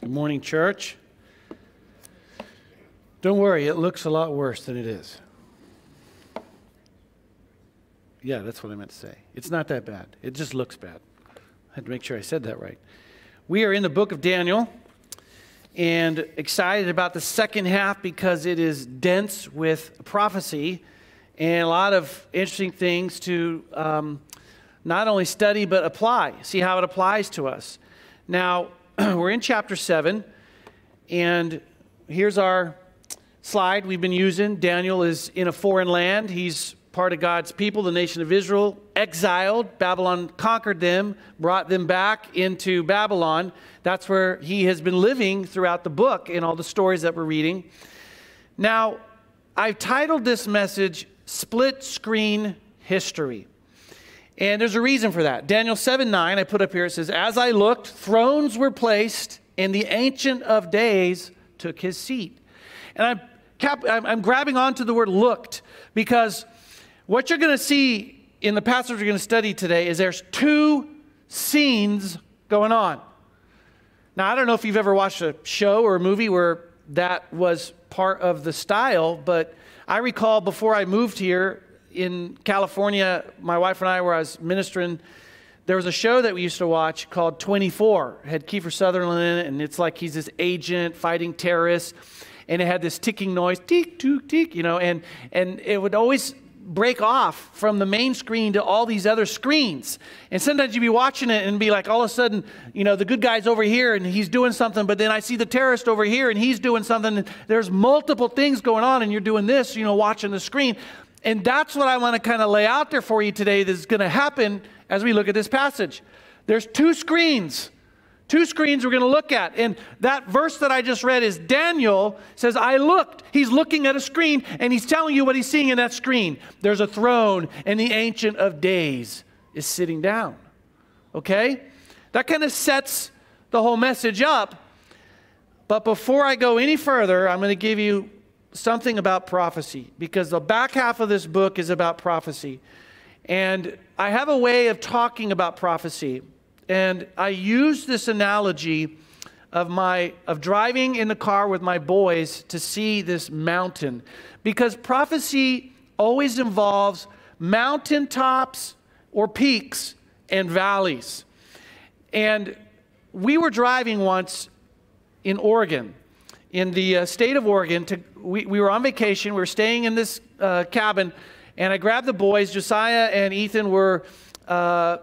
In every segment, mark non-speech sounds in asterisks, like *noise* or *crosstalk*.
Good morning, church. Don't worry, it looks a lot worse than it is. Yeah, that's what I meant to say. It's not that bad. It just looks bad. I had to make sure I said that right. We are in the book of Daniel and excited about the second half because it is dense with prophecy and a lot of interesting things to um, not only study but apply, see how it applies to us. Now, *clears throat* we're in chapter 7, and here's our slide we've been using. Daniel is in a foreign land. He's part of God's people, the nation of Israel, exiled. Babylon conquered them, brought them back into Babylon. That's where he has been living throughout the book in all the stories that we're reading. Now, I've titled this message Split Screen History. And there's a reason for that. Daniel 7 9, I put up here, it says, As I looked, thrones were placed, and the Ancient of Days took his seat. And I'm, cap- I'm grabbing onto the word looked because what you're going to see in the passage we're going to study today is there's two scenes going on. Now, I don't know if you've ever watched a show or a movie where that was part of the style, but I recall before I moved here, in California, my wife and I, where I was ministering, there was a show that we used to watch called 24. It had Kiefer Sutherland in it, and it's like he's this agent fighting terrorists, and it had this ticking noise, tick, tick, tick, you know, and, and it would always break off from the main screen to all these other screens. And sometimes you'd be watching it and be like, all of a sudden, you know, the good guy's over here and he's doing something, but then I see the terrorist over here and he's doing something. There's multiple things going on, and you're doing this, you know, watching the screen. And that's what I want to kind of lay out there for you today that's going to happen as we look at this passage. There's two screens. Two screens we're going to look at. And that verse that I just read is Daniel says, I looked. He's looking at a screen and he's telling you what he's seeing in that screen. There's a throne and the Ancient of Days is sitting down. Okay? That kind of sets the whole message up. But before I go any further, I'm going to give you something about prophecy because the back half of this book is about prophecy. And I have a way of talking about prophecy. And I use this analogy of my of driving in the car with my boys to see this mountain because prophecy always involves mountaintops or peaks and valleys. And we were driving once in Oregon in the uh, state of Oregon. To, we, we were on vacation. We were staying in this uh, cabin, and I grabbed the boys. Josiah and Ethan were uh,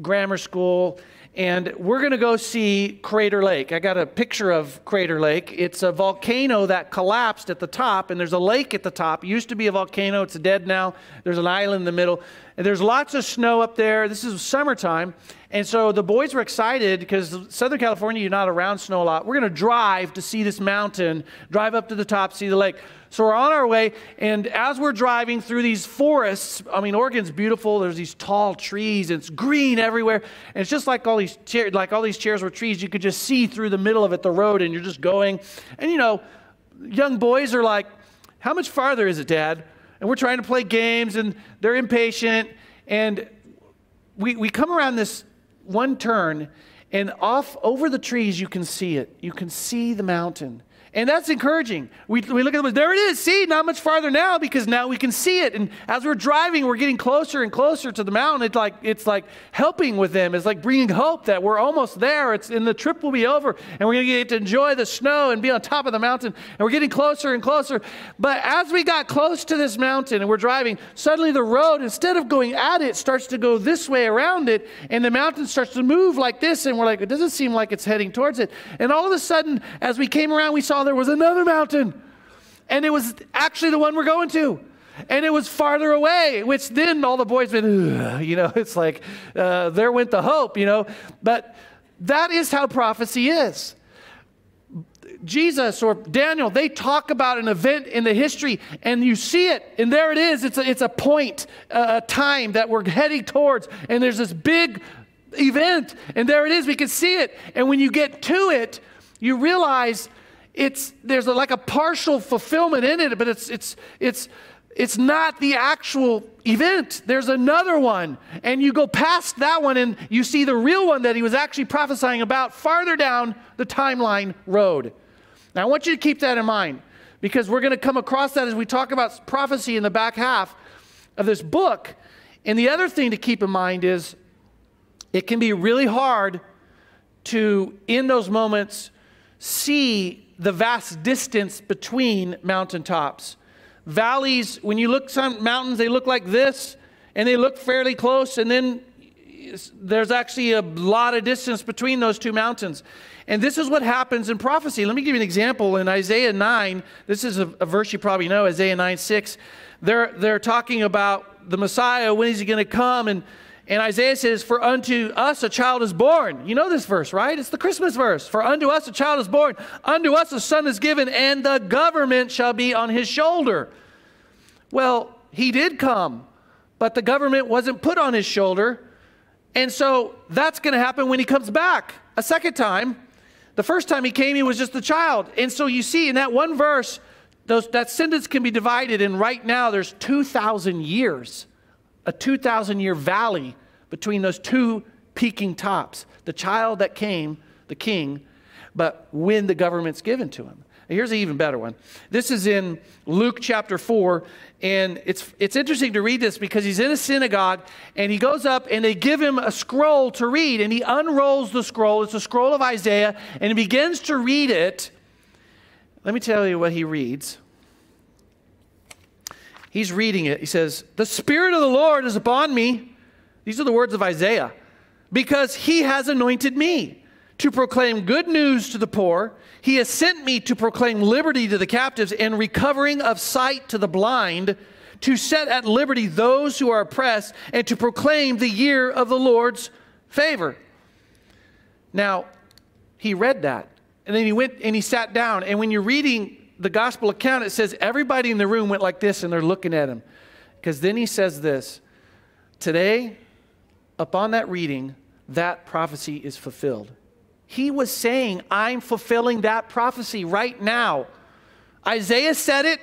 grammar school, and we're going to go see Crater Lake. I got a picture of Crater Lake. It's a volcano that collapsed at the top, and there's a lake at the top. It used to be a volcano, it's dead now. There's an island in the middle, and there's lots of snow up there. This is summertime, and so the boys were excited because Southern California, you're not around snow a lot. We're going to drive to see this mountain, drive up to the top, see the lake. So we're on our way, and as we're driving through these forests, I mean, Oregon's beautiful. There's these tall trees, and it's green everywhere, and it's just like all these chairs, like all these chairs were trees. You could just see through the middle of it, the road, and you're just going. And you know, young boys are like, "How much farther is it, Dad?" And we're trying to play games, and they're impatient, and we we come around this one turn, and off over the trees, you can see it. You can see the mountain. And that's encouraging. We, we look at them, there it is. See, not much farther now because now we can see it. And as we're driving, we're getting closer and closer to the mountain. It's like, it's like helping with them. It's like bringing hope that we're almost there. It's, and the trip will be over. And we're going to get to enjoy the snow and be on top of the mountain. And we're getting closer and closer. But as we got close to this mountain and we're driving, suddenly the road, instead of going at it, starts to go this way around it. And the mountain starts to move like this. And we're like, it doesn't seem like it's heading towards it. And all of a sudden, as we came around, we saw there was another mountain. And it was actually the one we're going to. And it was farther away, which then all the boys went, you know, *laughs* it's like uh, there went the hope, you know. But that is how prophecy is. Jesus or Daniel, they talk about an event in the history and you see it, and there it is. It's a, it's a point, a time that we're heading towards, and there's this big event, and there it is. We can see it. And when you get to it, you realize it's there's like a partial fulfillment in it, but it's it's it's it's not the actual event. There's another one. And you go past that one and you see the real one that he was actually prophesying about farther down the timeline road. Now, I want you to keep that in mind because we're going to come across that as we talk about prophecy in the back half of this book. And the other thing to keep in mind is it can be really hard to, in those moments, see the vast distance between mountaintops. Valleys, when you look some mountains, they look like this and they look fairly close, and then there's actually a lot of distance between those two mountains. And this is what happens in prophecy. Let me give you an example. In Isaiah 9, this is a, a verse you probably know, Isaiah 9 6. They're, they're talking about the Messiah, when is he going to come? And and Isaiah says, For unto us a child is born. You know this verse, right? It's the Christmas verse. For unto us a child is born, unto us a son is given, and the government shall be on his shoulder. Well, he did come, but the government wasn't put on his shoulder. And so that's going to happen when he comes back a second time. The first time he came, he was just a child. And so you see in that one verse, those, that sentence can be divided, and right now there's 2,000 years, a 2,000 year valley between those two peaking tops the child that came, the king, but when the government's given to him. here's an even better one. This is in Luke chapter 4, and it's, it's interesting to read this because he's in a synagogue and he goes up and they give him a scroll to read, and he unrolls the scroll. It's a scroll of Isaiah, and he begins to read it. Let me tell you what he reads. He's reading it. He says, The Spirit of the Lord is upon me these are the words of Isaiah. Because he has anointed me to proclaim good news to the poor. He has sent me to proclaim liberty to the captives and recovering of sight to the blind, to set at liberty those who are oppressed, and to proclaim the year of the Lord's favor. Now, he read that, and then he went and he sat down. And when you're reading the gospel account, it says everybody in the room went like this and they're looking at him. Because then he says this Today, upon that reading, that prophecy is fulfilled. He was saying, I'm fulfilling that prophecy right now. Isaiah said it.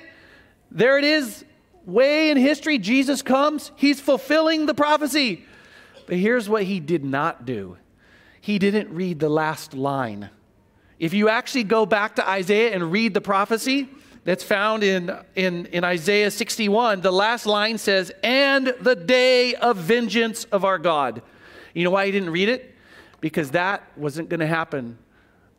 There it is, way in history. Jesus comes. He's fulfilling the prophecy. But here's what he did not do he didn't read the last line. If you actually go back to Isaiah and read the prophecy that's found in, in, in Isaiah 61, the last line says, And the day of vengeance of our God. You know why he didn't read it? Because that wasn't going to happen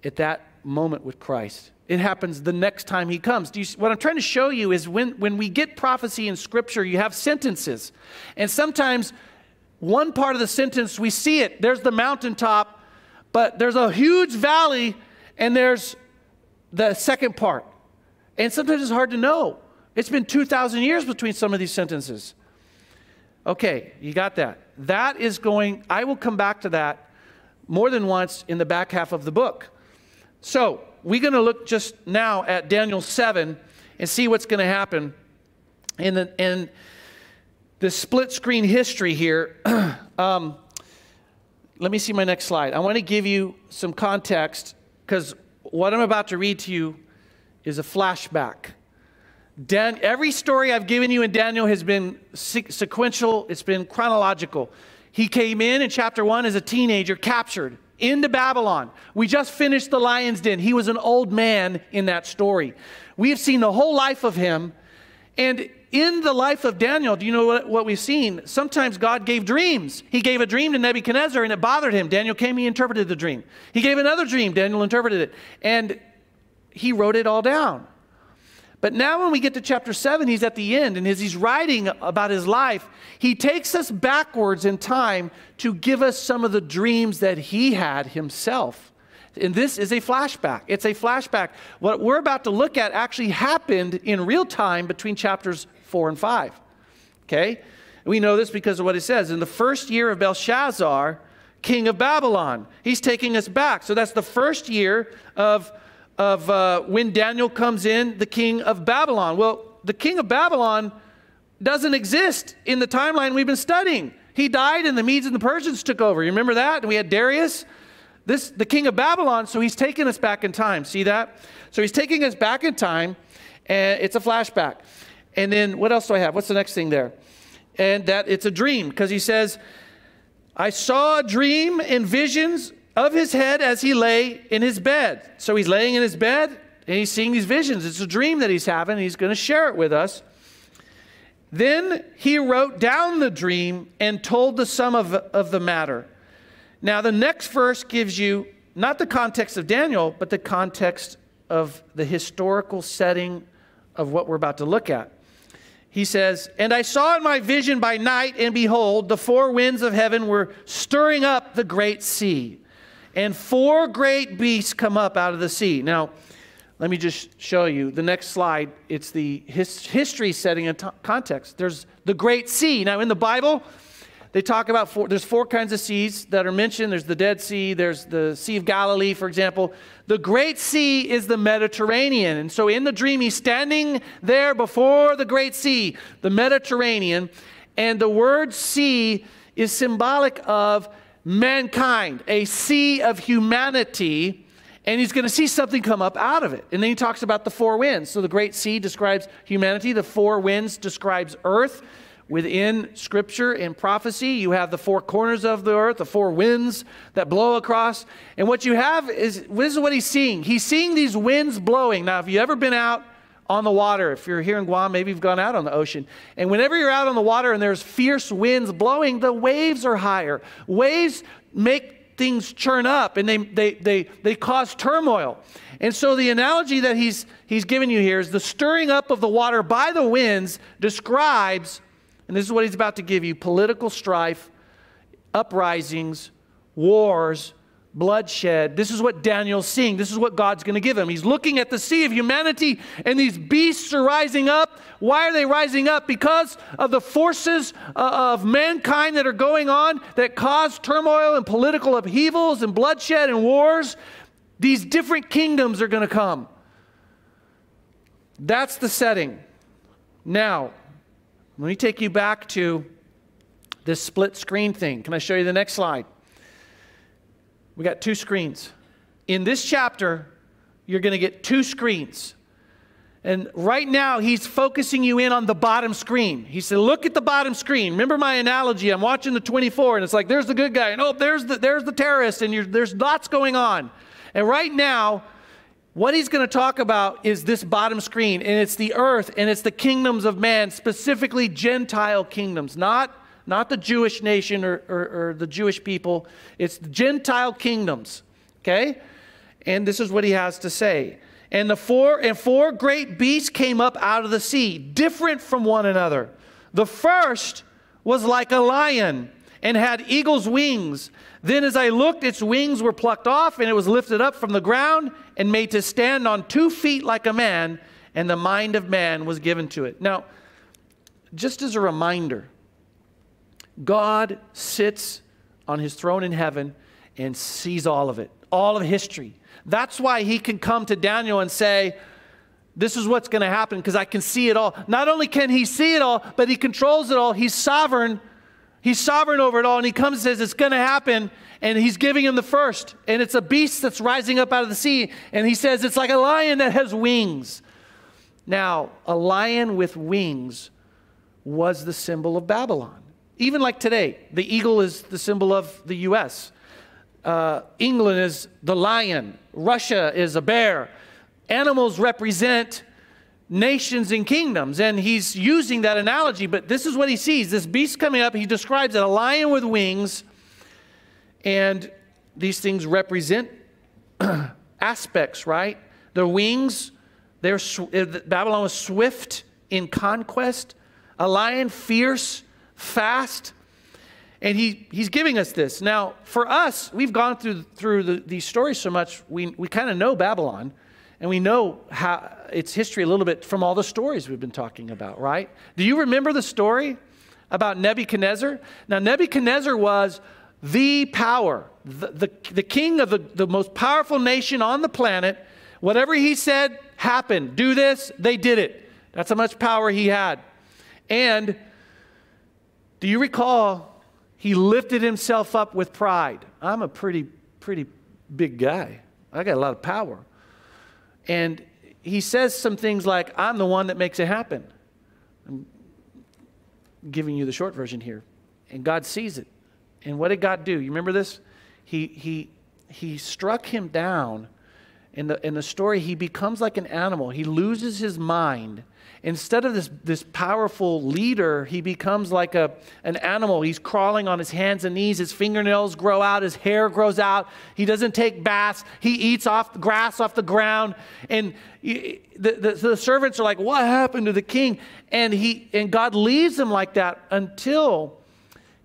at that moment with Christ. It happens the next time he comes. You, what I'm trying to show you is when, when we get prophecy in Scripture, you have sentences. And sometimes one part of the sentence, we see it. There's the mountaintop, but there's a huge valley, and there's the second part. And sometimes it's hard to know. It's been 2,000 years between some of these sentences. Okay, you got that. That is going, I will come back to that more than once in the back half of the book. So, we're going to look just now at Daniel 7 and see what's going to happen. In the, in the split screen history here, *clears throat* um, let me see my next slide. I want to give you some context because what I'm about to read to you is a flashback. Dan, every story I've given you in Daniel has been sequential, it's been chronological. He came in in chapter one as a teenager, captured into Babylon. We just finished the lion's den. He was an old man in that story. We have seen the whole life of him. And in the life of Daniel, do you know what, what, we've seen? Sometimes God gave dreams. He gave a dream to Nebuchadnezzar and it bothered him. Daniel came, he interpreted the dream. He gave another dream, Daniel interpreted it. And he wrote it all down. But now, when we get to chapter 7, he's at the end, and as he's writing about his life, he takes us backwards in time to give us some of the dreams that he had himself. And this is a flashback. It's a flashback. What we're about to look at actually happened in real time between chapters 4 and 5. Okay? We know this because of what it says. In the first year of Belshazzar, king of Babylon, he's taking us back. So that's the first year of of uh, when Daniel comes in, the king of Babylon. Well, the king of Babylon doesn't exist in the timeline we've been studying. He died and the Medes and the Persians took over. You remember that? And we had Darius, this the king of Babylon, so he's taking us back in time. See that? So he's taking us back in time, and it's a flashback. And then what else do I have? What's the next thing there? And that it's a dream because he says, I saw a dream and visions of his head as he lay in his bed. So he's laying in his bed and he's seeing these visions. It's a dream that he's having. he's going to share it with us. Then he wrote down the dream and told the sum of, of the matter. Now, the next verse gives you not the context of Daniel, but the context of the historical setting of what we're about to look at. He says, And I saw in my vision by night, and behold, the four winds of heaven were stirring up the great sea. And four great beasts come up out of the sea. Now, let me just show you the next slide. It's the his, history setting and context. There's the Great Sea. Now, in the Bible, they talk about four, there's four kinds of seas that are mentioned. There's the Dead Sea, there's the Sea of Galilee, for example. The Great Sea is the Mediterranean. And so in the dream, he's standing there before the Great Sea, the Mediterranean. And the word sea is symbolic of mankind, a sea of humanity and he's going to see something come up out of it. And then he talks about the four winds. So the great sea describes humanity, the four winds describes earth. Within scripture and prophecy, you have the four corners of the earth, the four winds that blow across. And what you have is this is what he's seeing. He's seeing these winds blowing. Now, if you've ever been out on the water, if you're here in Guam, maybe you've gone out on the ocean. And whenever you're out on the water and there's fierce winds blowing, the waves are higher. Waves make things churn up and they, they, they, they cause turmoil. And so the analogy that he's, he's given you here is the stirring up of the water by the winds describes, and this is what he's about to give you political strife, uprisings, wars, bloodshed. This is what Daniel's seeing. This is what God's going to give him. He's looking at the sea of humanity, and these beasts are rising up. Why are they rising up? Because of the forces uh, of mankind that are going on that cause turmoil and political upheavals and bloodshed and wars. These different kingdoms are going to come. That's the setting. Now, let me take you back to this split screen thing. Can I show you the next slide? We got two screens. In this chapter, you're going to get two screens. And right now, he's focusing you in on the bottom screen. He said, Look at the bottom screen. Remember my analogy? I'm watching the 24, and it's like, there's the good guy, and oh, there's the, there's the terrorist, and there's lots going on. And right now, what he's going to talk about is this bottom screen, and it's the earth, and it's the kingdoms of man, specifically Gentile kingdoms, not not the Jewish nation or, or, or the Jewish people. It's the Gentile kingdoms. Okay? And this is what he has to say. And the four and four great beasts came up out of the sea, different from one another. The first was like a lion and had eagle's wings. Then as I looked, its wings were plucked off, and it was lifted up from the ground and made to stand on two feet like a man, and the mind of man was given to it. Now, just as a reminder, God sits on his throne in heaven and sees all of it, all of history. That's why he can come to Daniel and say, This is what's going to happen because I can see it all. Not only can he see it all, but he controls it all. He's sovereign. He's sovereign over it all. And he comes and says, It's going to happen. And he's giving him the first. And it's a beast that's rising up out of the sea. And he says, It's like a lion that has wings. Now, a lion with wings was the symbol of Babylon. Even like today, the eagle is the symbol of the U.S. Uh, England is the lion. Russia is a bear. Animals represent nations and kingdoms. And he's using that analogy, but this is what he sees this beast coming up. He describes it a lion with wings. And these things represent *clears throat* aspects, right? The wings, they're, uh, Babylon was swift in conquest, a lion fierce fast. And he, he's giving us this. Now, for us, we've gone through, through the, these stories so much, we, we kind of know Babylon, and we know how, its history a little bit from all the stories we've been talking about, right? Do you remember the story about Nebuchadnezzar? Now, Nebuchadnezzar was the power, the, the, the king of the, the most powerful nation on the planet. Whatever he said happened. Do this, they did it. That's how much power he had. And do you recall he lifted himself up with pride? I'm a pretty, pretty big guy. I got a lot of power. And he says some things like, I'm the one that makes it happen. I'm giving you the short version here. And God sees it. And what did God do? You remember this? He, he, he struck him down. In the, in the story, he becomes like an animal. He loses his mind instead of this, this powerful leader, he becomes like a, an animal. He's crawling on his hands and knees. His fingernails grow out. His hair grows out. He doesn't take baths. He eats off the grass off the ground. And the, the, the servants are like, What happened to the king? And, he, and God leaves him like that until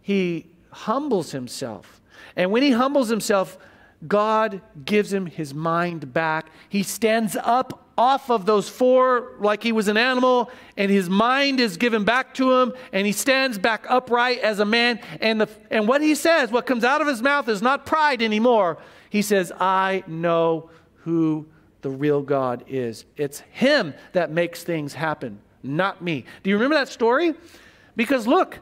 he humbles himself. And when he humbles himself, God gives him his mind back. He stands up off of those four like he was an animal, and his mind is given back to him, and he stands back upright as a man. And, the, and what he says, what comes out of his mouth, is not pride anymore. He says, I know who the real God is. It's him that makes things happen, not me. Do you remember that story? Because look,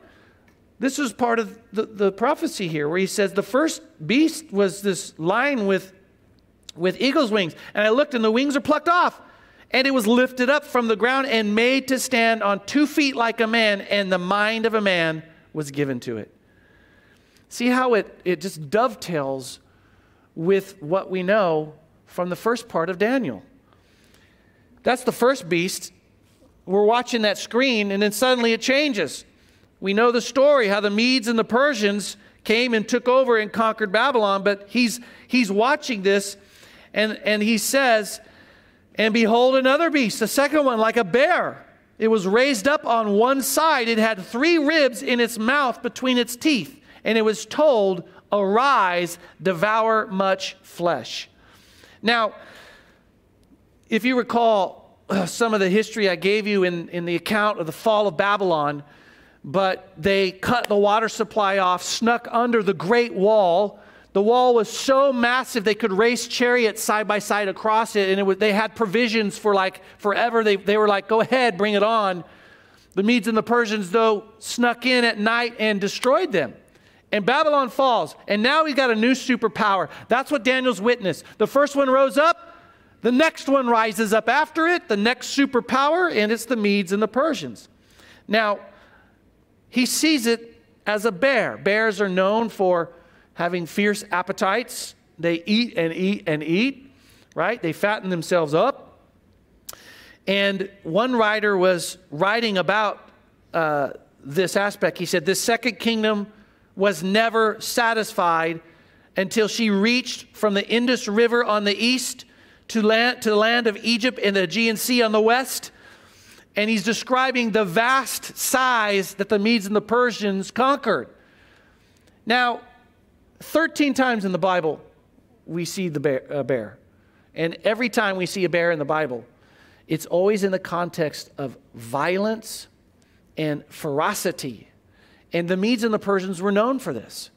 this is part of the, the prophecy here where he says the first beast was this lion with with eagle's wings. And I looked, and the wings are plucked off. And it was lifted up from the ground and made to stand on two feet like a man, and the mind of a man was given to it. See how it, it just dovetails with what we know from the first part of Daniel. That's the first beast. We're watching that screen, and then suddenly it changes. We know the story how the Medes and the Persians came and took over and conquered Babylon, but he's, he's watching this and, and he says, And behold, another beast, the second one, like a bear. It was raised up on one side. It had three ribs in its mouth between its teeth. And it was told, Arise, devour much flesh. Now, if you recall uh, some of the history I gave you in, in the account of the fall of Babylon, but they cut the water supply off, snuck under the great wall, the wall was so massive they could race chariots side by side across it, and it was, they had provisions for like forever. They, they were like, go ahead, bring it on. The Medes and the Persians, though, snuck in at night and destroyed them. And Babylon falls, and now we got a new superpower. That's what Daniel's witnessed. The first one rose up, the next one rises up after it, the next superpower, and it's the Medes and the Persians. Now, he sees it as a bear. Bears are known for having fierce appetites. They eat and eat and eat, right? They fatten themselves up. And one writer was writing about uh, this aspect. He said, This second kingdom was never satisfied until she reached from the Indus River on the east to, land, to the land of Egypt and the Aegean Sea on the west. And he's describing the vast size that the Medes and the Persians conquered. Now, 13 times in the Bible, we see the bear, uh, bear. And every time we see a bear in the Bible, it's always in the context of violence and ferocity. And the Medes and the Persians were known for this.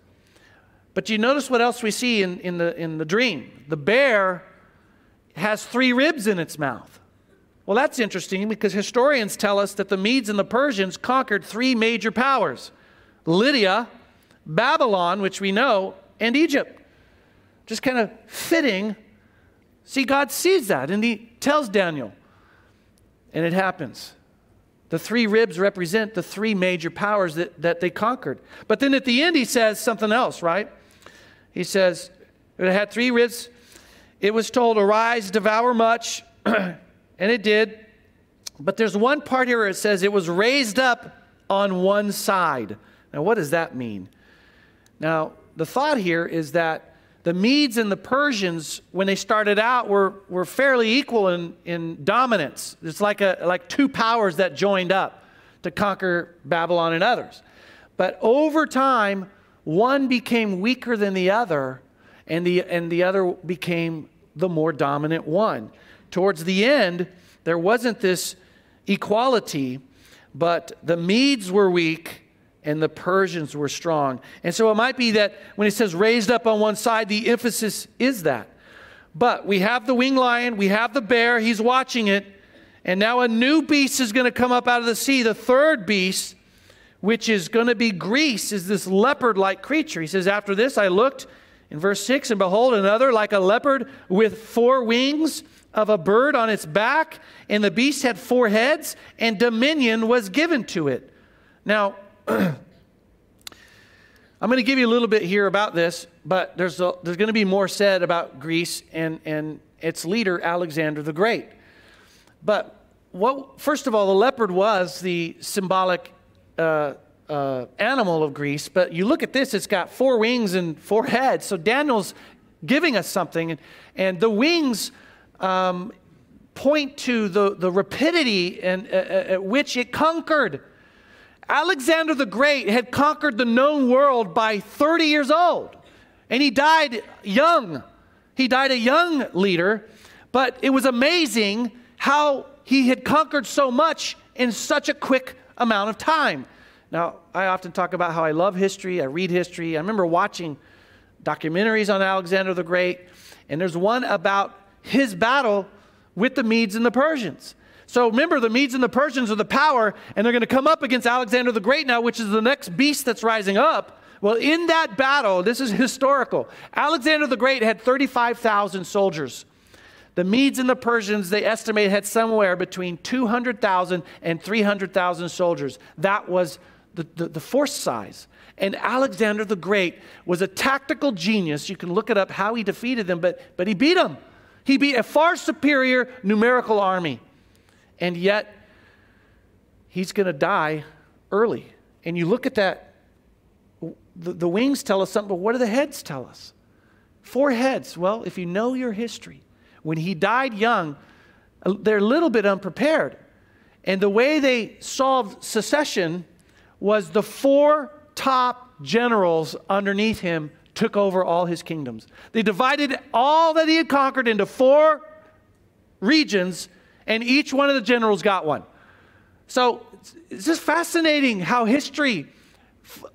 But you notice what else we see in, in, the, in the dream? The bear has three ribs in its mouth. Well, that's interesting because historians tell us that the Medes and the Persians conquered three major powers Lydia, Babylon, which we know, and Egypt. Just kind of fitting. See, God sees that and He tells Daniel, and it happens. The three ribs represent the three major powers that, that they conquered. But then at the end, he says something else, right? He says, it had three ribs. It was told, Arise, devour much, *clears throat* and it did. But there's one part here where it says it was raised up on one side. Now, what does that mean? Now, the thought here is that the Medes and the Persians, when they started out, were, were fairly equal in, in dominance. It's like, a, like two powers that joined up to conquer Babylon and others. But over time, one became weaker than the other, and the, and the other became the more dominant one. Towards the end, there wasn't this equality, but the Medes were weak and the Persians were strong. And so it might be that when it says raised up on one side, the emphasis is that. But we have the winged lion, we have the bear, he's watching it, and now a new beast is going to come up out of the sea. The third beast, which is going to be Greece, is this leopard like creature. He says, After this I looked in verse 6, and behold, another like a leopard with four wings. Of a bird on its back, and the beast had four heads, and dominion was given to it. Now, *clears throat* I'm going to give you a little bit here about this, but there's, a, there's going to be more said about Greece and, and its leader, Alexander the Great. But what, first of all, the leopard was the symbolic uh, uh, animal of Greece, but you look at this, it's got four wings and four heads. So Daniel's giving us something, and, and the wings um, point to the, the rapidity and, uh, at which it conquered. Alexander the Great had conquered the known world by 30 years old, and he died young. He died a young leader, but it was amazing how he had conquered so much in such a quick amount of time. Now, I often talk about how I love history, I read history. I remember watching documentaries on Alexander the Great, and there's one about his battle with the Medes and the Persians. So remember, the Medes and the Persians are the power, and they're going to come up against Alexander the Great now, which is the next beast that's rising up. Well, in that battle, this is historical. Alexander the Great had 35,000 soldiers. The Medes and the Persians, they estimate, had somewhere between 200,000 and 300,000 soldiers. That was the, the, the force size. And Alexander the Great was a tactical genius. You can look it up how he defeated them, but, but he beat them. He beat a far superior numerical army. And yet, he's going to die early. And you look at that, the, the wings tell us something, but what do the heads tell us? Four heads. Well, if you know your history, when he died young, they're a little bit unprepared. And the way they solved secession was the four top generals underneath him took over all his kingdoms. They divided all that he had conquered into four regions, and each one of the generals got one. So it's just fascinating how history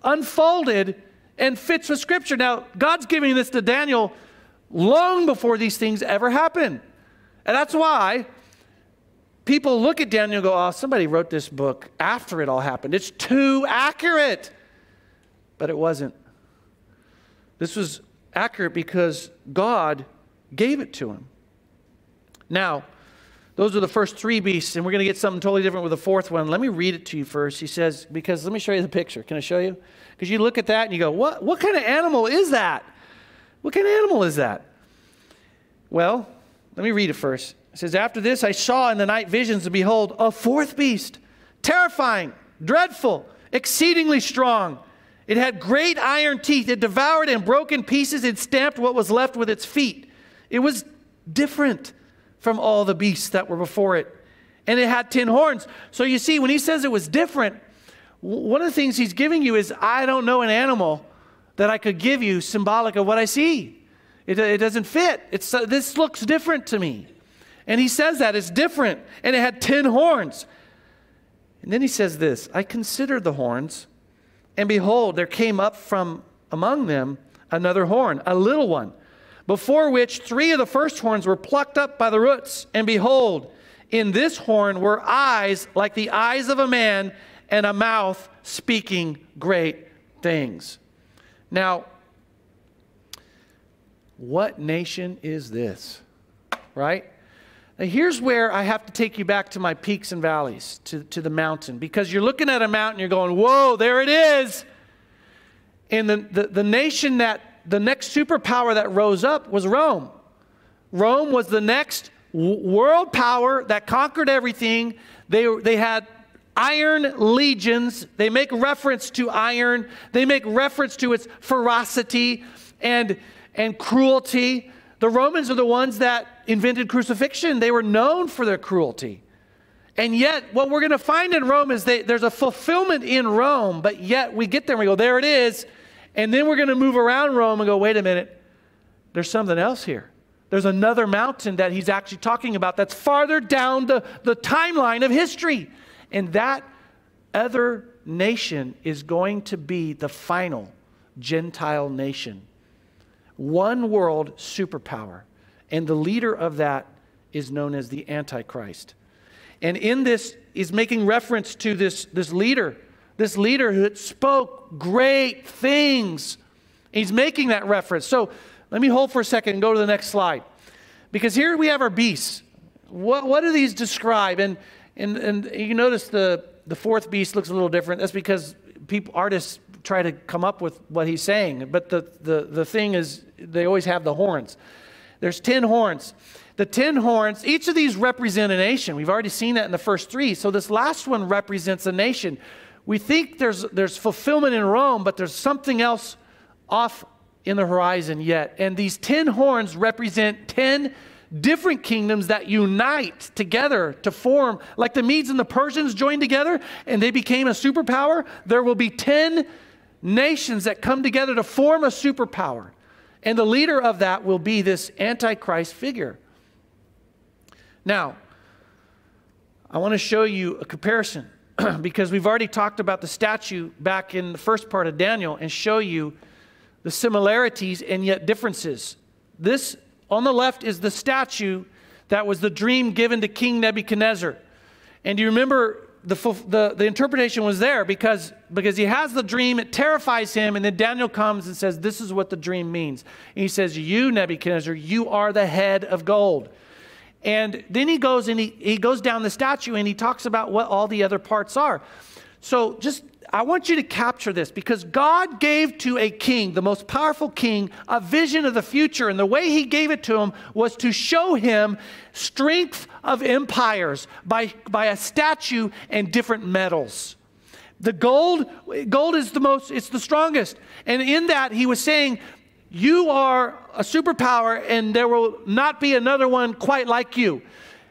unfolded and fits with Scripture. Now, God's giving this to Daniel long before these things ever happen. And that's why people look at Daniel and go, oh, somebody wrote this book after it all happened. It's too accurate. But it wasn't. This was accurate because God gave it to him. Now, those are the first three beasts, and we're going to get something totally different with the fourth one. Let me read it to you first. He says, because let me show you the picture. Can I show you? Because you look at that and you go, what, what kind of animal is that? What kind of animal is that? Well, let me read it first. It says, After this I saw in the night visions, and behold, a fourth beast, terrifying, dreadful, exceedingly strong it had great iron teeth. It devoured and broke in pieces It stamped what was left with its feet. It was different from all the beasts that were before it. And it had ten horns. So you see, when he says it was different, one of the things he's giving you is I don't know an animal that I could give you symbolic of what I see. It, it doesn't fit. It's, uh, this looks different to me. And he says that it's different. And it had ten horns. And then he says this I considered the horns and behold, there came up from among them another horn, a little one, before which three of the first horns were plucked up by the roots. And behold, in this horn were eyes like the eyes of a man, and a mouth speaking great things. Now, what nation is this? Right? Now, here's where I have to take you back to my peaks and valleys, to, to the mountain, because you're looking at a mountain, you're going, whoa, there it is. And the, the, the nation that, the next superpower that rose up was Rome. Rome was the next world power that conquered everything. They, they had iron legions. They make reference to iron, they make reference to its ferocity and, and cruelty. The Romans are the ones that invented crucifixion. They were known for their cruelty. And yet, what we're going to find in Rome is that there's a fulfillment in Rome, but yet we get there and we go, there it is. And then we're going to move around Rome and go, wait a minute, there's something else here. There's another mountain that he's actually talking about that's farther down the, the timeline of history. And that other nation is going to be the final Gentile nation one world superpower. And the leader of that is known as the Antichrist. And in this, he's making reference to this, this leader, this leader who spoke great things. He's making that reference. So let me hold for a second and go to the next slide. Because here we have our beasts. what, what do these describe? And, and, and you notice the, the fourth beast looks a little different. That's because people, artists try to come up with what he's saying. But the, the, the thing is, they always have the horns. There's 10 horns. The 10 horns, each of these represent a nation. We've already seen that in the first three. So this last one represents a nation. We think there's, there's fulfillment in Rome, but there's something else off in the horizon yet. And these 10 horns represent 10 different kingdoms that unite together to form, like the Medes and the Persians joined together and they became a superpower. There will be 10 nations that come together to form a superpower. And the leader of that will be this Antichrist figure. Now, I want to show you a comparison *clears throat* because we've already talked about the statue back in the first part of Daniel and show you the similarities and yet differences. This on the left is the statue that was the dream given to King Nebuchadnezzar. And do you remember the, the, the interpretation was there because, because he has the dream, it terrifies him, and then Daniel comes and says, This is what the dream means. And he says, You, Nebuchadnezzar, you are the head of gold. And then he goes and he, he goes down the statue and he talks about what all the other parts are. So just I want you to capture this because God gave to a king, the most powerful king, a vision of the future. And the way he gave it to him was to show him strength of empires by, by a statue and different metals. The gold, gold is the most, it's the strongest. And in that, he was saying, You are a superpower, and there will not be another one quite like you.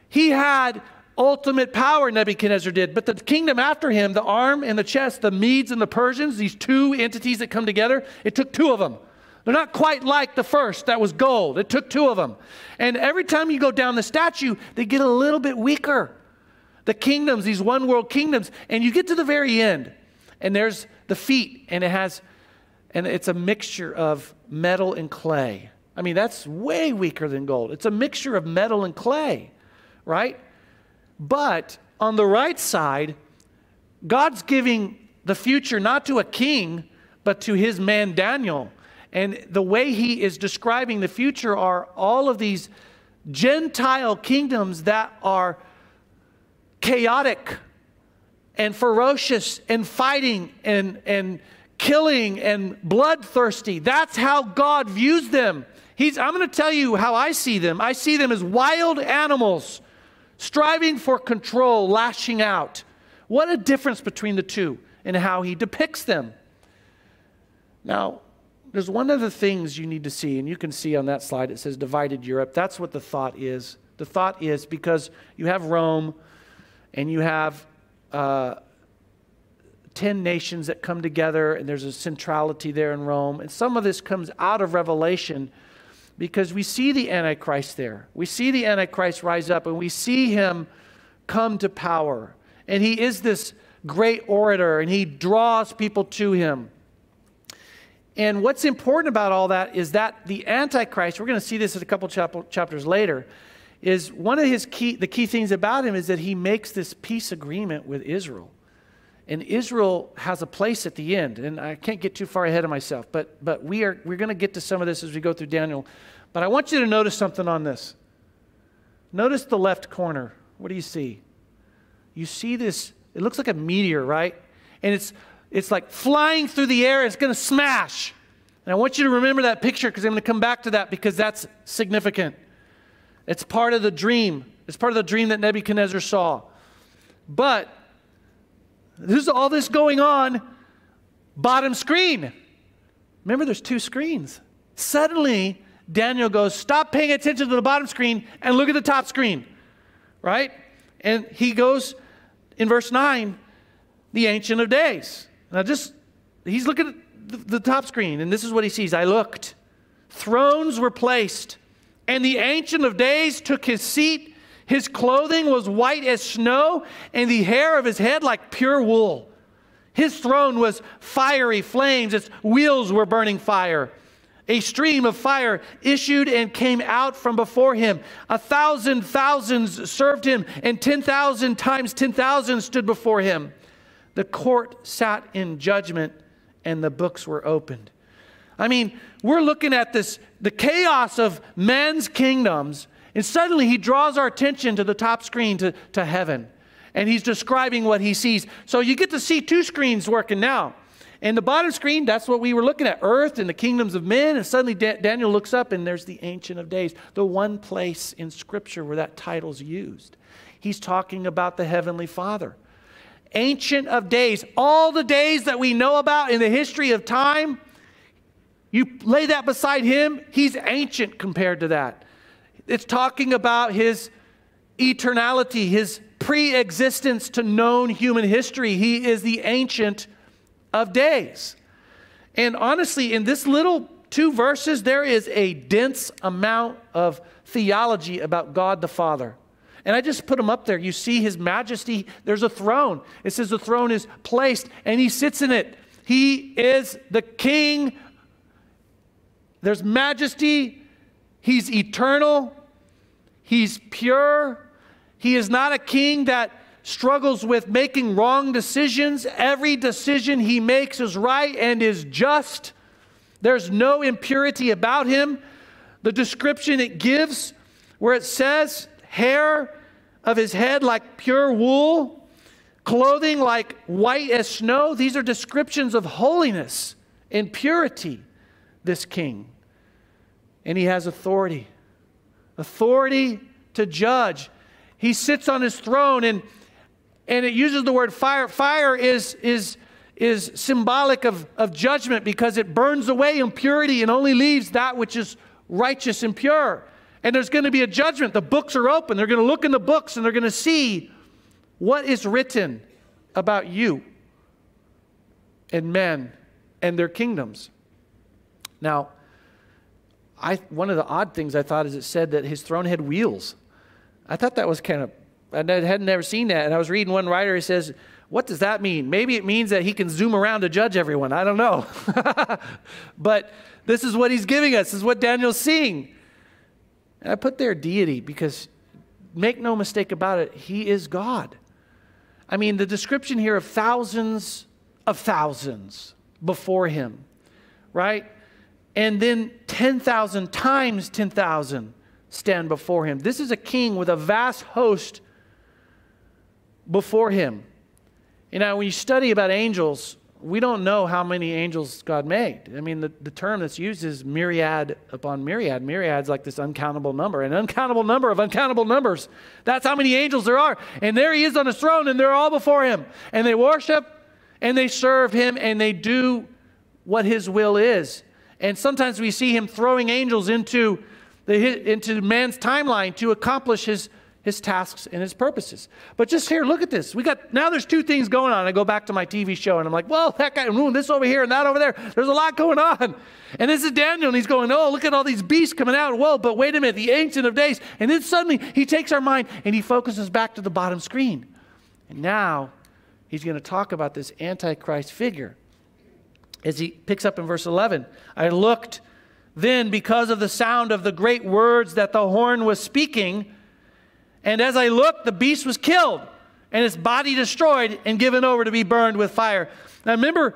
He had ultimate power, Nebuchadnezzar did. But the kingdom after him, the arm and the chest, the Medes and the Persians, these two entities that come together, it took two of them. They're not quite like the first, that was gold. It took two of them. And every time you go down the statue, they get a little bit weaker. The kingdoms, these one world kingdoms, and you get to the very end, and there's the feet, and it has, and it's a mixture of metal and clay. I mean, that's way weaker than gold. It's a mixture of metal and clay, right? But on the right side, God's giving the future not to a king, but to his man Daniel. And the way he is describing the future are all of these Gentile kingdoms that are chaotic and ferocious and fighting and, and killing and bloodthirsty. That's how God views them. He's, I'm going to tell you how I see them. I see them as wild animals striving for control, lashing out. What a difference between the two and how he depicts them. Now, there's one of the things you need to see, and you can see on that slide it says divided Europe. That's what the thought is. The thought is because you have Rome and you have uh, 10 nations that come together, and there's a centrality there in Rome. And some of this comes out of Revelation because we see the Antichrist there. We see the Antichrist rise up and we see him come to power. And he is this great orator and he draws people to him. And what's important about all that is that the Antichrist, we're going to see this in a couple chap- chapters later, is one of his key, the key things about him is that he makes this peace agreement with Israel. And Israel has a place at the end. And I can't get too far ahead of myself, but, but we are, we're going to get to some of this as we go through Daniel. But I want you to notice something on this. Notice the left corner. What do you see? You see this, it looks like a meteor, right? And it's, it's like flying through the air, it's going to smash. And I want you to remember that picture because I'm going to come back to that because that's significant. It's part of the dream. It's part of the dream that Nebuchadnezzar saw. But there's all this going on, bottom screen. Remember, there's two screens. Suddenly, Daniel goes, Stop paying attention to the bottom screen and look at the top screen, right? And he goes in verse 9, the Ancient of Days. Now, just, he's looking at the, the top screen, and this is what he sees. I looked. Thrones were placed, and the Ancient of Days took his seat his clothing was white as snow, and the hair of his head like pure wool. His throne was fiery flames, its wheels were burning fire. A stream of fire issued and came out from before him. A thousand thousands served him, and 10,000 times 10,000 stood before him. The court sat in judgment, and the books were opened. I mean, we're looking at this the chaos of men's kingdoms And suddenly he draws our attention to the top screen to, to heaven. And he's describing what he sees. So you get to see two screens working now. And the bottom screen, that's what we were looking at earth and the kingdoms of men. And suddenly da- Daniel looks up and there's the Ancient of Days, the one place in Scripture where that title's used. He's talking about the Heavenly Father. Ancient of Days, all the days that we know about in the history of time, you lay that beside him, he's ancient compared to that. It's talking about his eternality, his pre existence to known human history. He is the ancient of days. And honestly, in this little two verses, there is a dense amount of theology about God the Father. And I just put him up there. You see his majesty. There's a throne. It says the throne is placed and he sits in it. He is the king. There's majesty. He's eternal. He's pure. He is not a king that struggles with making wrong decisions. Every decision he makes is right and is just. There's no impurity about him. The description it gives, where it says, hair of his head like pure wool, clothing like white as snow, these are descriptions of holiness and purity, this king. And he has authority authority to judge. He sits on his throne and and it uses the word fire. Fire is, is, is symbolic of, of judgment because it burns away impurity and only leaves that which is righteous and pure. And there's going to be a judgment. The books are open. They're going to look in the books and they're going to see what is written about you and men and their kingdoms. Now, I, one of the odd things I thought is it said that his throne had wheels. I thought that was kind of I had never seen that. And I was reading one writer, he says, What does that mean? Maybe it means that he can zoom around to judge everyone. I don't know. *laughs* but this is what he's giving us, this is what Daniel's seeing. And I put there deity because make no mistake about it, he is God. I mean, the description here of thousands of thousands before him, right? And then 10,000 times 10,000 stand before him. This is a king with a vast host before him. You know, when you study about angels, we don't know how many angels God made. I mean, the, the term that's used is myriad upon myriad. Myriad's like this uncountable number, an uncountable number of uncountable numbers. That's how many angels there are. And there he is on his throne, and they're all before him. And they worship, and they serve him, and they do what his will is. And sometimes we see him throwing angels into, the, into man's timeline to accomplish his his tasks and his purposes. But just here, look at this. We got now there's two things going on. I go back to my TV show and I'm like, well, that guy, ooh, this over here and that over there. There's a lot going on. And this is Daniel, and he's going, oh, look at all these beasts coming out. Whoa, but wait a minute, the Ancient of Days. And then suddenly he takes our mind and he focuses back to the bottom screen. And now he's going to talk about this Antichrist figure. As he picks up in verse 11, I looked then because of the sound of the great words that the horn was speaking and as I looked, the beast was killed and its body destroyed and given over to be burned with fire. Now remember,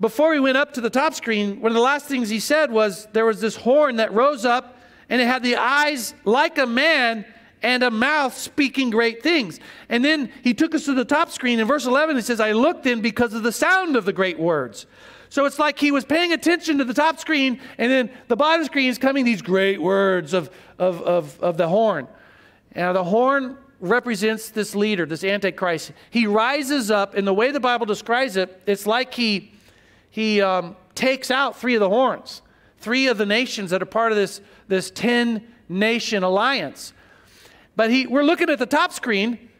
before we went up to the top screen, one of the last things he said was there was this horn that rose up and it had the eyes like a man and a mouth speaking great things. And then he took us to the top screen. In verse 11, it says, I looked in because of the sound of the great words. So it's like he was paying attention to the top screen, and then the bottom screen is coming these great words of, of, of, of the horn. Now, the horn represents this leader, this Antichrist. He rises up, and the way the Bible describes it, it's like he, he um, takes out three of the horns, three of the nations that are part of this, this 10 nation alliance. But he, we're looking at the top screen,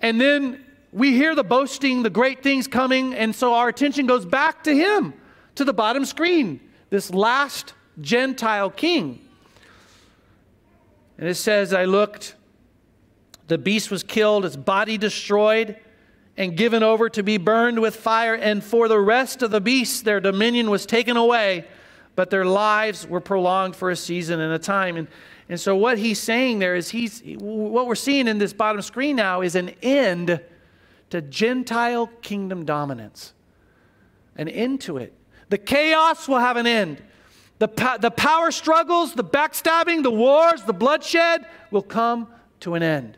and then we hear the boasting, the great things coming, and so our attention goes back to him, to the bottom screen, this last Gentile king. And it says, I looked the beast was killed, its body destroyed, and given over to be burned with fire. And for the rest of the beasts, their dominion was taken away, but their lives were prolonged for a season and a time. And, and so, what he's saying there is, he's, what we're seeing in this bottom screen now is an end to Gentile kingdom dominance. An end to it. The chaos will have an end. The, po- the power struggles, the backstabbing, the wars, the bloodshed will come to an end.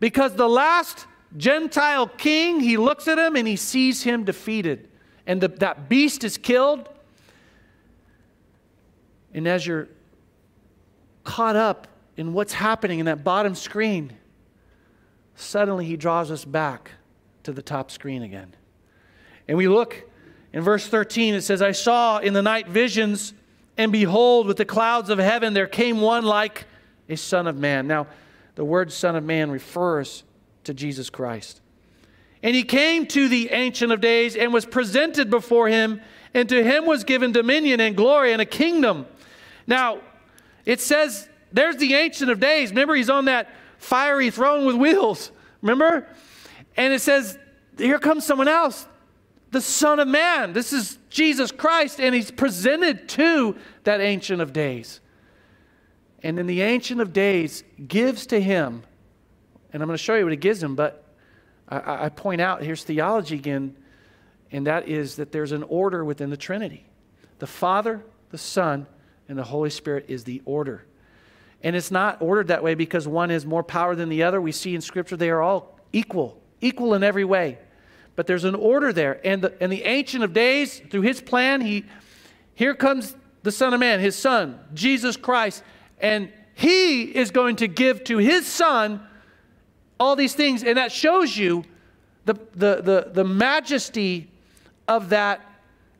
Because the last Gentile king, he looks at him and he sees him defeated. And the, that beast is killed. And as you're caught up in what's happening in that bottom screen, suddenly he draws us back to the top screen again. And we look in verse 13, it says, I saw in the night visions, and behold, with the clouds of heaven there came one like a Son of Man. Now, the word Son of Man refers to Jesus Christ. And he came to the Ancient of Days and was presented before him, and to him was given dominion and glory and a kingdom. Now, it says, there's the Ancient of Days. Remember, he's on that fiery throne with wheels. Remember? And it says, here comes someone else, the Son of Man. This is Jesus Christ, and he's presented to that Ancient of Days. And then the Ancient of Days gives to him, and I'm going to show you what he gives him, but I, I point out here's theology again, and that is that there's an order within the Trinity. The Father, the Son, and the Holy Spirit is the order. And it's not ordered that way because one has more power than the other. We see in Scripture they are all equal, equal in every way. But there's an order there. And the, and the Ancient of Days, through his plan, he, here comes the Son of Man, his Son, Jesus Christ. And he is going to give to his Son all these things. And that shows you the, the, the, the majesty of that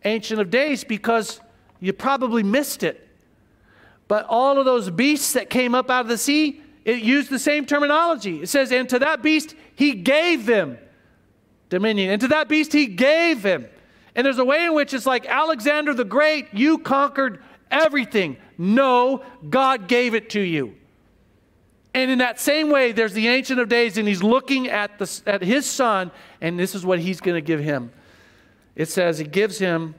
Ancient of Days because you probably missed it. But all of those beasts that came up out of the sea, it used the same terminology. It says, And to that beast he gave them dominion. And to that beast he gave him. And there's a way in which it's like Alexander the Great, you conquered everything. No, God gave it to you. And in that same way, there's the Ancient of Days, and he's looking at, the, at his son, and this is what he's going to give him. It says, He gives him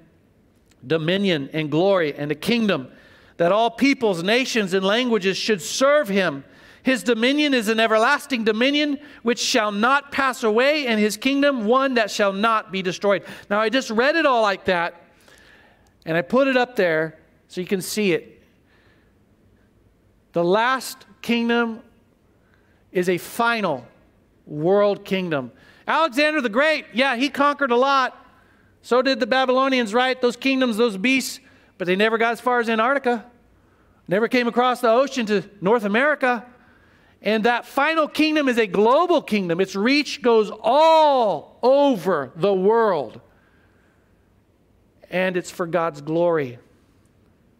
dominion and glory and a kingdom that all peoples, nations, and languages should serve him. His dominion is an everlasting dominion which shall not pass away, and his kingdom one that shall not be destroyed. Now, I just read it all like that, and I put it up there so you can see it. The last kingdom is a final world kingdom. Alexander the Great, yeah, he conquered a lot. So did the Babylonians, right? Those kingdoms, those beasts, but they never got as far as Antarctica. Never came across the ocean to North America. And that final kingdom is a global kingdom. Its reach goes all over the world. And it's for God's glory.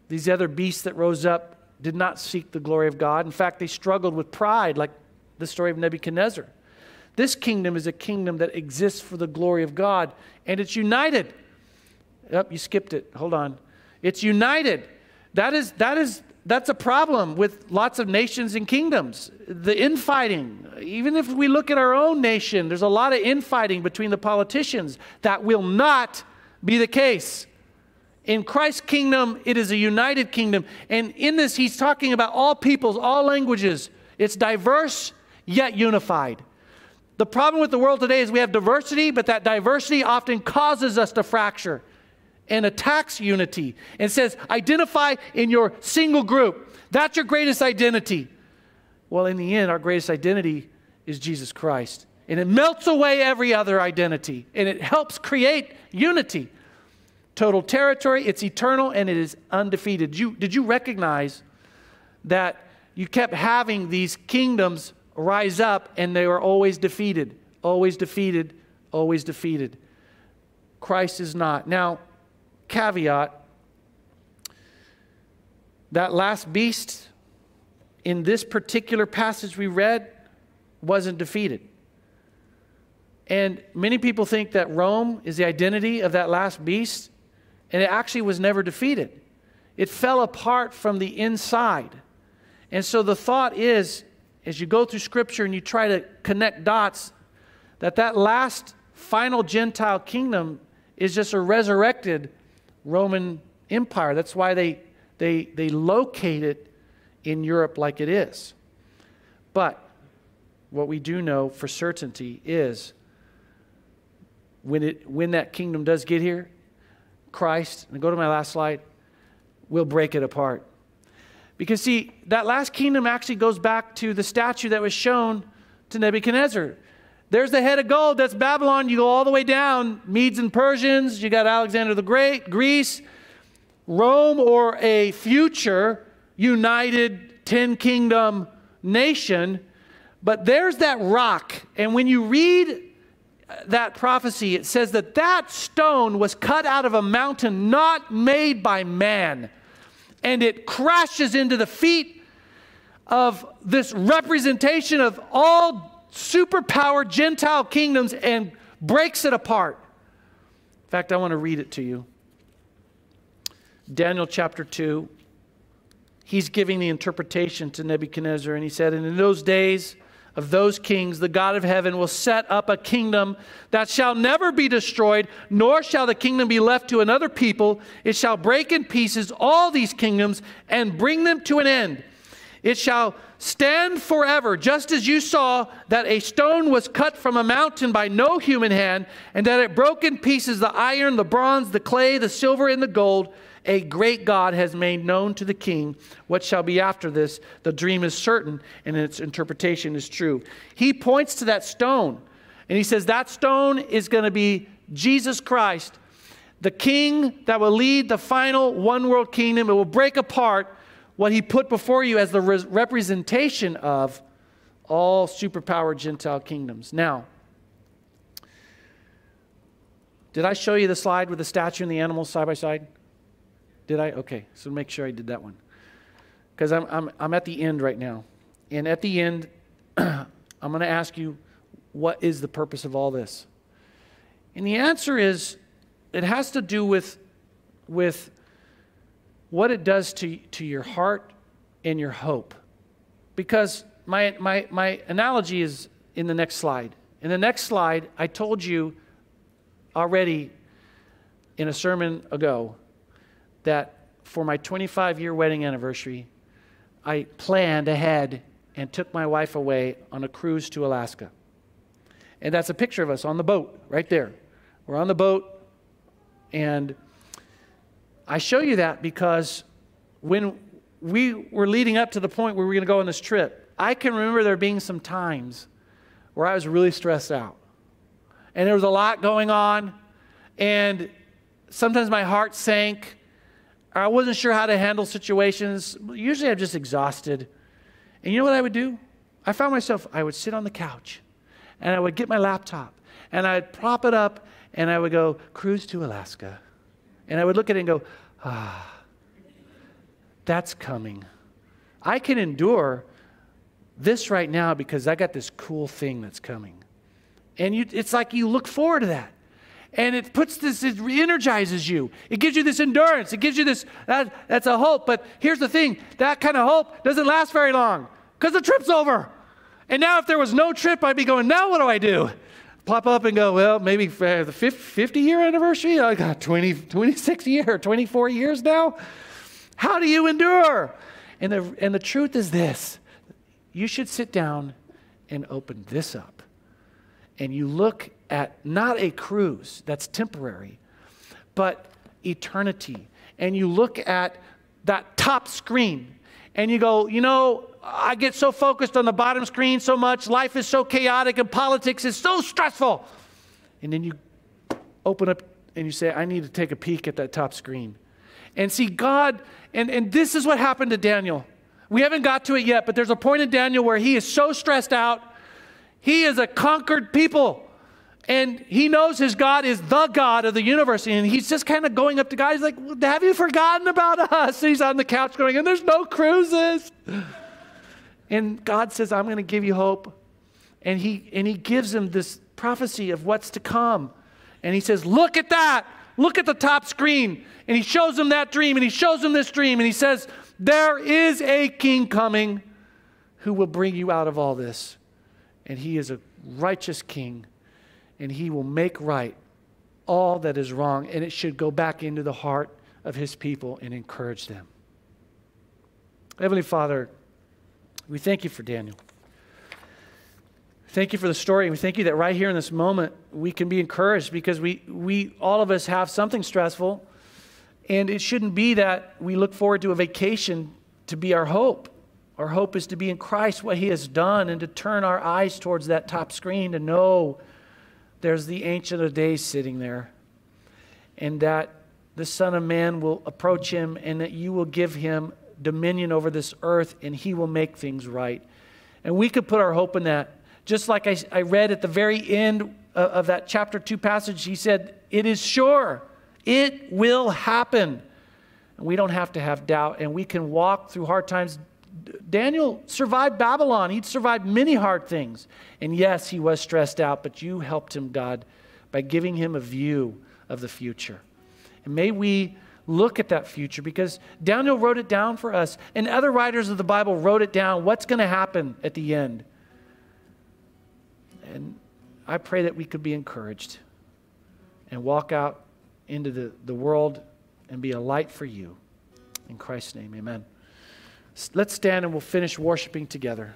These other beasts that rose up did not seek the glory of God. In fact, they struggled with pride, like the story of Nebuchadnezzar. This kingdom is a kingdom that exists for the glory of God, and it's united. Yep, you skipped it. Hold on. It's united. That is, that is that's a problem with lots of nations and kingdoms. The infighting, even if we look at our own nation, there's a lot of infighting between the politicians. That will not be the case. In Christ's kingdom, it is a united kingdom. And in this, he's talking about all peoples, all languages. It's diverse, yet unified. The problem with the world today is we have diversity, but that diversity often causes us to fracture and attacks unity and says, identify in your single group. That's your greatest identity. Well, in the end, our greatest identity is Jesus Christ. And it melts away every other identity and it helps create unity. Total territory, it's eternal and it is undefeated. Did you, did you recognize that you kept having these kingdoms rise up and they were always defeated? Always defeated, always defeated. Christ is not. Now, caveat that last beast in this particular passage we read wasn't defeated. And many people think that Rome is the identity of that last beast, and it actually was never defeated. It fell apart from the inside. And so the thought is, as you go through Scripture and you try to connect dots, that that last final Gentile kingdom is just a resurrected Roman Empire. That's why they, they, they locate it in Europe like it is. But what we do know for certainty is when, it, when that kingdom does get here, Christ, and go to my last slide, will break it apart. Because, see, that last kingdom actually goes back to the statue that was shown to Nebuchadnezzar. There's the head of gold, that's Babylon. You go all the way down, Medes and Persians, you got Alexander the Great, Greece, Rome, or a future united 10 kingdom nation. But there's that rock. And when you read that prophecy, it says that that stone was cut out of a mountain not made by man. And it crashes into the feet of this representation of all superpowered Gentile kingdoms and breaks it apart. In fact, I want to read it to you. Daniel chapter 2. He's giving the interpretation to Nebuchadnezzar, and he said, And in those days, of those kings, the God of heaven will set up a kingdom that shall never be destroyed, nor shall the kingdom be left to another people. It shall break in pieces all these kingdoms and bring them to an end. It shall stand forever, just as you saw that a stone was cut from a mountain by no human hand, and that it broke in pieces the iron, the bronze, the clay, the silver, and the gold a great God has made known to the king what shall be after this. The dream is certain and its interpretation is true. He points to that stone and he says that stone is going to be Jesus Christ, the king that will lead the final one world kingdom. It will break apart what he put before you as the re- representation of all superpowered Gentile kingdoms. Now, did I show you the slide with the statue and the animals side by side? Did I? Okay, so make sure I did that one. Because I'm, I'm, I'm at the end right now. And at the end, *clears throat* I'm going to ask you, what is the purpose of all this? And the answer is, it has to do with, with what it does to, to your heart and your hope. Because my, my, my analogy is in the next slide. In the next slide, I told you already in a sermon ago that for my 25 year wedding anniversary, I planned ahead and took my wife away on a cruise to Alaska. And that's a picture of us on the boat right there. We're on the boat, and I show you that because when we were leading up to the point where we were going to go on this trip, I can remember there being some times where I was really stressed out. And there was a lot going on, and sometimes my heart sank I wasn't sure how to handle situations. Usually I'm just exhausted. And you know what I would do? I found myself, I would sit on the couch and I would get my laptop and I'd prop it up and I would go, cruise to Alaska. And I would look at it and go, ah, that's coming. I can endure this right now because I got this cool thing that's coming. And you, it's like you look forward to that and it puts this, it re-energizes you. It gives you this endurance. It gives you this, that, that's a hope. But here's the thing that kind of hope doesn't last very long because the trip's over. And now, if there was no trip, I'd be going, now what do I do? Pop up and go, well, maybe the 50 year anniversary, I got 20, 26 *laughs* year, 24 years now. How do you endure? And the, and the truth is this you should sit down and open this up. And you look at not a cruise that's temporary, but eternity. And you look at that top screen and you go, you know, I get so focused on the bottom screen so much. Life is so chaotic and politics is so stressful. And then you open up and you say, I need to take a peek at that top screen. And see, God, and, and this is what happened to Daniel. We haven't got to it yet, but there's a point in Daniel where he is so stressed out. He is a conquered people. And he knows his God is the God of the universe. And he's just kind of going up to God. He's like, Have you forgotten about us? *laughs* he's on the couch going, And there's no cruises. And God says, I'm going to give you hope. And he, and he gives him this prophecy of what's to come. And he says, Look at that. Look at the top screen. And he shows him that dream. And he shows him this dream. And he says, There is a king coming who will bring you out of all this. And he is a righteous king and he will make right all that is wrong, and it should go back into the heart of his people and encourage them. Heavenly Father, we thank you for Daniel. Thank you for the story. And we thank you that right here in this moment we can be encouraged because we, we all of us have something stressful And it shouldn't be that we look forward to a vacation to be our hope. Our hope is to be in Christ, what He has done, and to turn our eyes towards that top screen to know there's the Ancient of Days sitting there, and that the Son of Man will approach Him, and that you will give Him dominion over this earth, and He will make things right. And we could put our hope in that. Just like I, I read at the very end of, of that chapter 2 passage, He said, It is sure, it will happen. And we don't have to have doubt, and we can walk through hard times Daniel survived Babylon. He'd survived many hard things. And yes, he was stressed out, but you helped him, God, by giving him a view of the future. And may we look at that future because Daniel wrote it down for us, and other writers of the Bible wrote it down what's going to happen at the end. And I pray that we could be encouraged and walk out into the, the world and be a light for you. In Christ's name, amen. Let's stand and we'll finish worshiping together.